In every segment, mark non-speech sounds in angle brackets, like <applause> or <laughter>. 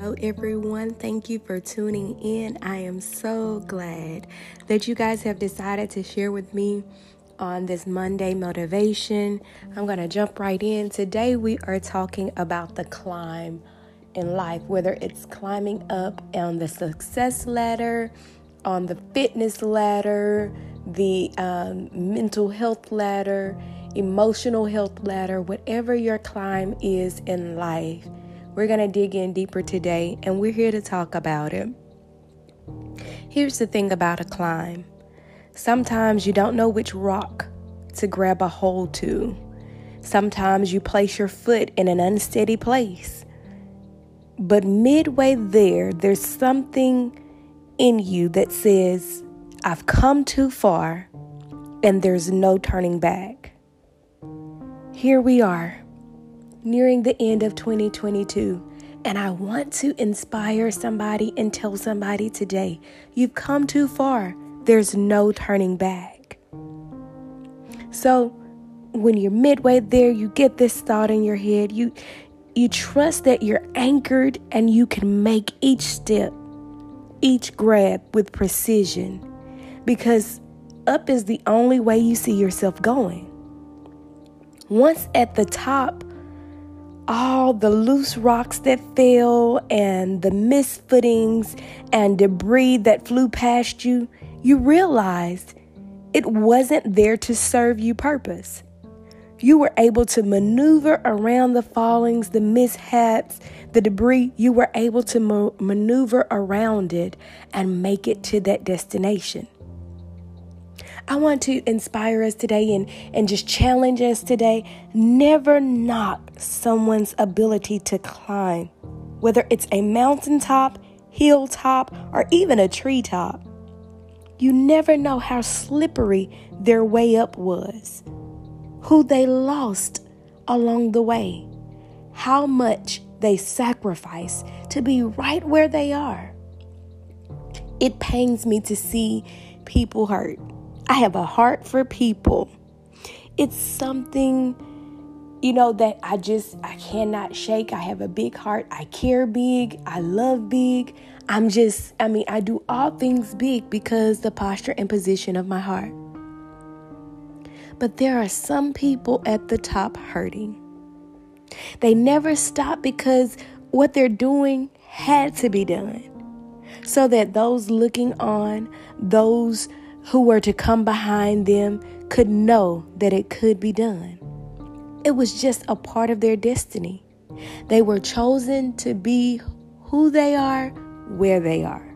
Hello, everyone. Thank you for tuning in. I am so glad that you guys have decided to share with me on this Monday motivation. I'm going to jump right in. Today, we are talking about the climb in life, whether it's climbing up on the success ladder, on the fitness ladder, the um, mental health ladder, emotional health ladder, whatever your climb is in life we're going to dig in deeper today, and we're here to talk about it. Here's the thing about a climb sometimes you don't know which rock to grab a hold to, sometimes you place your foot in an unsteady place. But midway there, there's something in you that says, I've come too far and there's no turning back. Here we are nearing the end of 2022. And I want to inspire somebody and tell somebody today you've come too far. There's no turning back. So, when you're midway there, you get this thought in your head. You you trust that you're anchored and you can make each step, each grab with precision because up is the only way you see yourself going. Once at the top, all the loose rocks that fell and the misfootings and debris that flew past you, you realized it wasn't there to serve you purpose. You were able to maneuver around the fallings, the mishaps, the debris. You were able to mo- maneuver around it and make it to that destination. I want to inspire us today and, and just challenge us today. Never knock someone's ability to climb, whether it's a mountaintop, hilltop, or even a treetop. You never know how slippery their way up was, who they lost along the way, how much they sacrificed to be right where they are. It pains me to see people hurt. I have a heart for people. It's something, you know, that I just I cannot shake. I have a big heart. I care big. I love big. I'm just, I mean, I do all things big because the posture and position of my heart. But there are some people at the top hurting. They never stop because what they're doing had to be done. So that those looking on, those who were to come behind them could know that it could be done. It was just a part of their destiny. They were chosen to be who they are, where they are.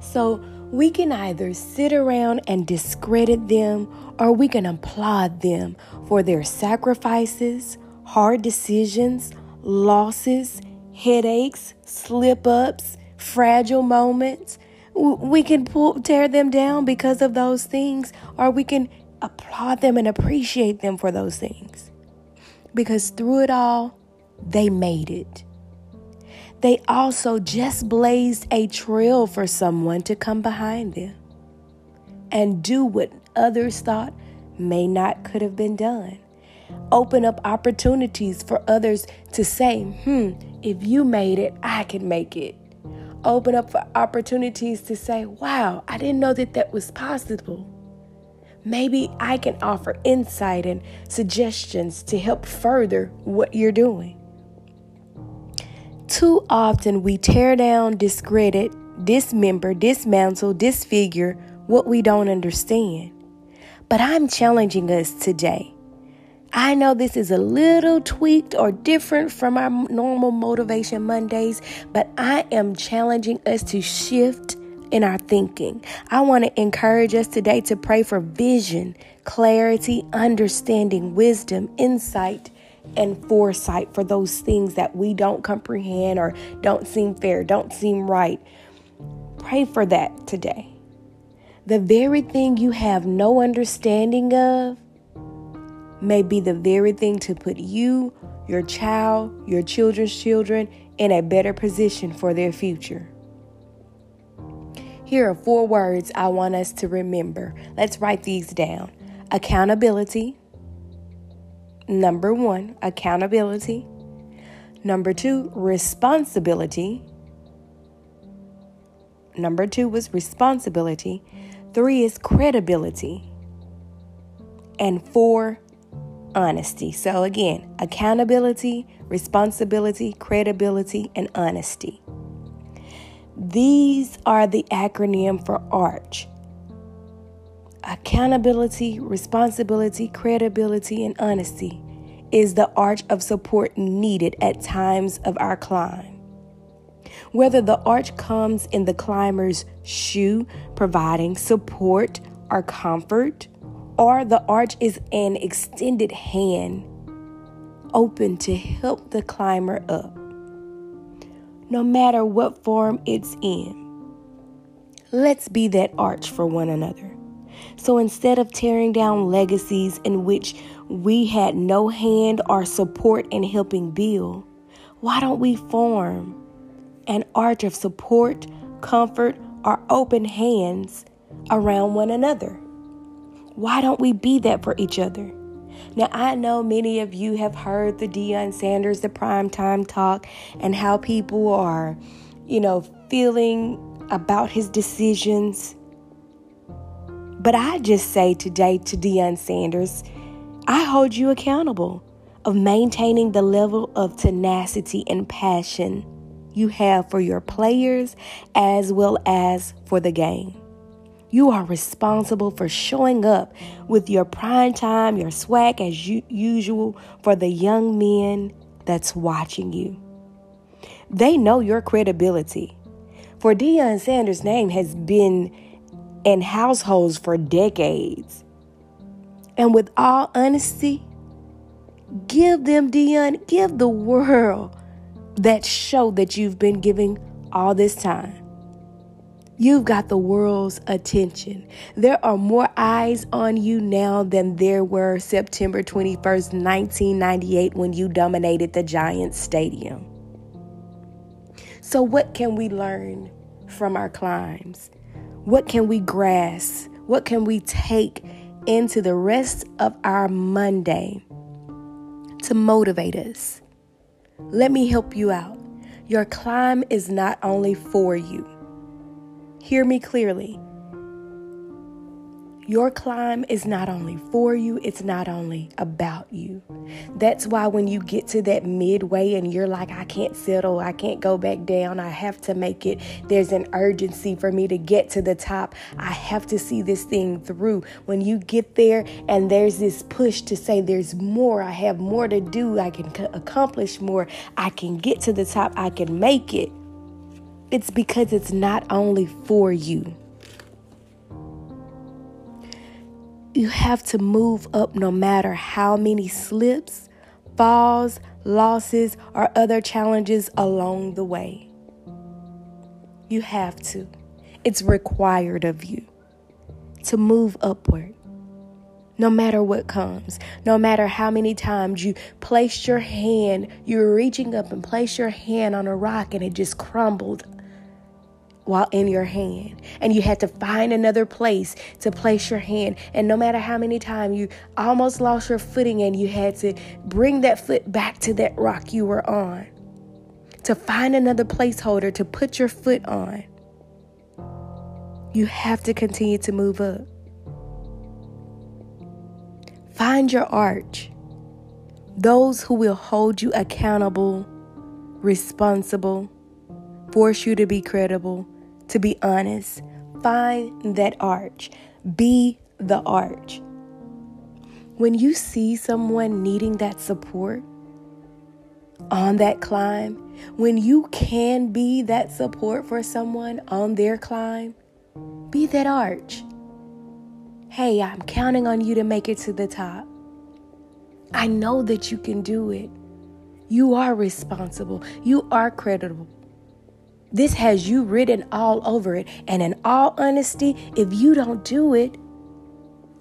So we can either sit around and discredit them or we can applaud them for their sacrifices, hard decisions, losses, headaches, slip ups, fragile moments, we can pull, tear them down because of those things, or we can applaud them and appreciate them for those things. Because through it all, they made it. They also just blazed a trail for someone to come behind them and do what others thought may not could have been done. Open up opportunities for others to say, hmm, if you made it, I can make it open up for opportunities to say, wow, I didn't know that that was possible. Maybe I can offer insight and suggestions to help further what you're doing. Too often we tear down, discredit, dismember, dismantle, disfigure what we don't understand. But I'm challenging us today I know this is a little tweaked or different from our normal Motivation Mondays, but I am challenging us to shift in our thinking. I want to encourage us today to pray for vision, clarity, understanding, wisdom, insight, and foresight for those things that we don't comprehend or don't seem fair, don't seem right. Pray for that today. The very thing you have no understanding of, may be the very thing to put you, your child, your children's children in a better position for their future. Here are four words I want us to remember. Let's write these down accountability. Number one, accountability. Number two, responsibility. Number two was responsibility. Three is credibility. And four, honesty. So, again, accountability, responsibility, credibility, and honesty. These are the acronym for ARCH accountability, responsibility, credibility, and honesty is the arch of support needed at times of our climb. Whether the arch comes in the climber's shoe, providing support or comfort, or the arch is an extended hand open to help the climber up. No matter what form it's in, let's be that arch for one another. So instead of tearing down legacies in which we had no hand or support in helping build, why don't we form an arch of support, comfort, or open hands around one another? Why don't we be that for each other? Now, I know many of you have heard the Deion Sanders, the primetime talk, and how people are, you know, feeling about his decisions. But I just say today to Deion Sanders, I hold you accountable of maintaining the level of tenacity and passion you have for your players as well as for the game. You are responsible for showing up with your prime time, your swag as usual for the young men that's watching you. They know your credibility. For Deion Sanders' name has been in households for decades. And with all honesty, give them, Deion, give the world that show that you've been giving all this time. You've got the world's attention. There are more eyes on you now than there were September 21st, 1998, when you dominated the Giants Stadium. So, what can we learn from our climbs? What can we grasp? What can we take into the rest of our Monday to motivate us? Let me help you out. Your climb is not only for you. Hear me clearly. Your climb is not only for you, it's not only about you. That's why when you get to that midway and you're like, I can't settle, I can't go back down, I have to make it, there's an urgency for me to get to the top. I have to see this thing through. When you get there and there's this push to say, there's more, I have more to do, I can accomplish more, I can get to the top, I can make it. It's because it's not only for you. You have to move up no matter how many slips, falls, losses, or other challenges along the way. You have to. It's required of you to move upward. No matter what comes, no matter how many times you place your hand, you're reaching up and place your hand on a rock and it just crumbled while in your hand. And you had to find another place to place your hand. And no matter how many times you almost lost your footing and you had to bring that foot back to that rock you were on, to find another placeholder to put your foot on, you have to continue to move up. Find your arch. Those who will hold you accountable, responsible, force you to be credible, to be honest. Find that arch. Be the arch. When you see someone needing that support on that climb, when you can be that support for someone on their climb, be that arch. Hey, I'm counting on you to make it to the top. I know that you can do it. You are responsible. You are credible. This has you written all over it. And in all honesty, if you don't do it,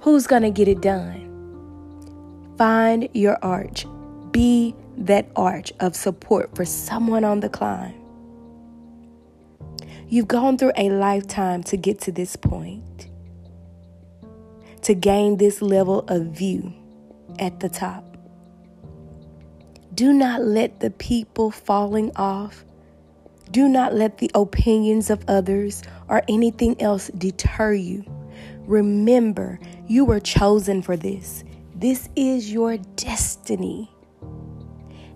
who's going to get it done? Find your arch. Be that arch of support for someone on the climb. You've gone through a lifetime to get to this point, to gain this level of view at the top. Do not let the people falling off, do not let the opinions of others or anything else deter you. Remember, you were chosen for this. This is your destiny.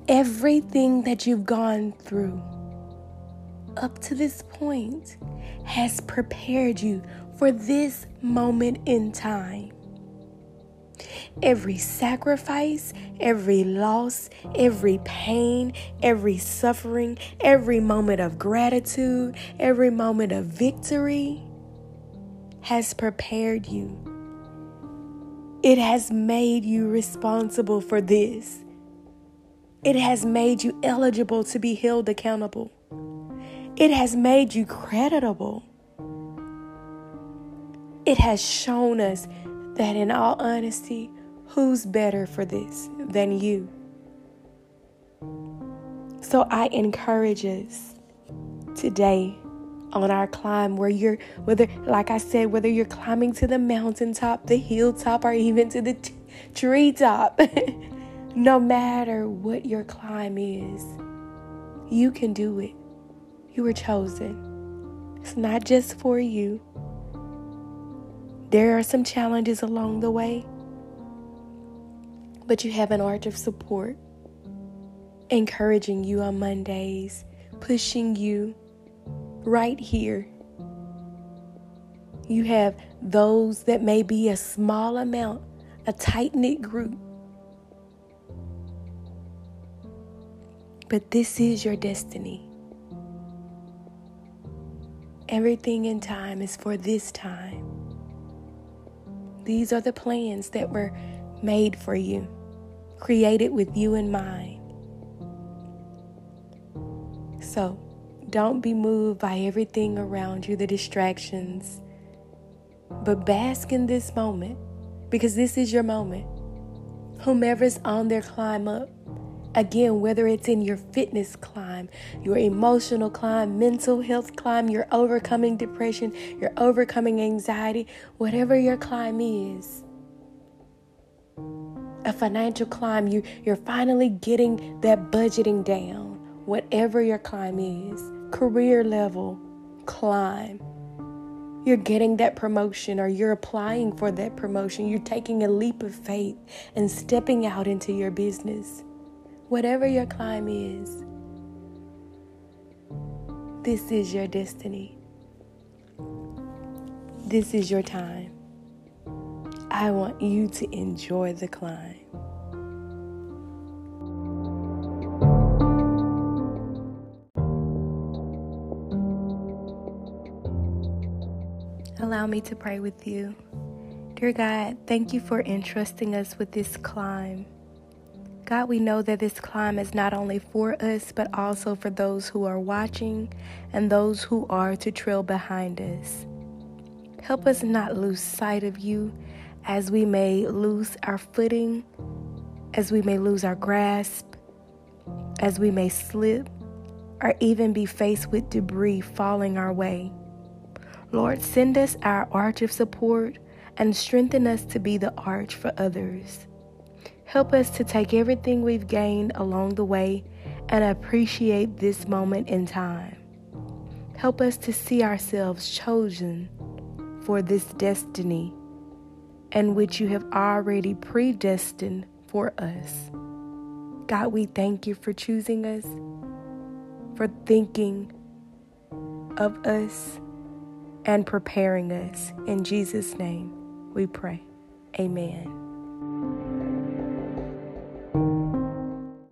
Everything that you've gone through up to this point has prepared you for this moment in time. Every sacrifice, every loss, every pain, every suffering, every moment of gratitude, every moment of victory has prepared you. It has made you responsible for this. It has made you eligible to be held accountable. It has made you creditable. It has shown us that, in all honesty, who's better for this than you? So I encourage us today on our climb where you're whether like I said whether you're climbing to the mountaintop, the hilltop or even to the t- treetop. <laughs> no matter what your climb is, you can do it. You were chosen. It's not just for you. There are some challenges along the way, but you have an arch of support encouraging you on Mondays, pushing you right here. You have those that may be a small amount, a tight knit group. But this is your destiny. Everything in time is for this time. These are the plans that were made for you, created with you in mind. So, don't be moved by everything around you, the distractions, but bask in this moment because this is your moment. Whomever's on their climb up, again, whether it's in your fitness climb, your emotional climb, mental health climb, you're overcoming depression, you're overcoming anxiety, whatever your climb is, a financial climb, you, you're finally getting that budgeting down, whatever your climb is career level climb. You're getting that promotion or you're applying for that promotion. You're taking a leap of faith and stepping out into your business. Whatever your climb is, this is your destiny. This is your time. I want you to enjoy the climb. Allow me to pray with you. Dear God, thank you for entrusting us with this climb. God, we know that this climb is not only for us, but also for those who are watching and those who are to trail behind us. Help us not lose sight of you as we may lose our footing, as we may lose our grasp, as we may slip, or even be faced with debris falling our way. Lord, send us our arch of support and strengthen us to be the arch for others. Help us to take everything we've gained along the way and appreciate this moment in time. Help us to see ourselves chosen for this destiny and which you have already predestined for us. God, we thank you for choosing us, for thinking of us and preparing us. In Jesus' name we pray. Amen.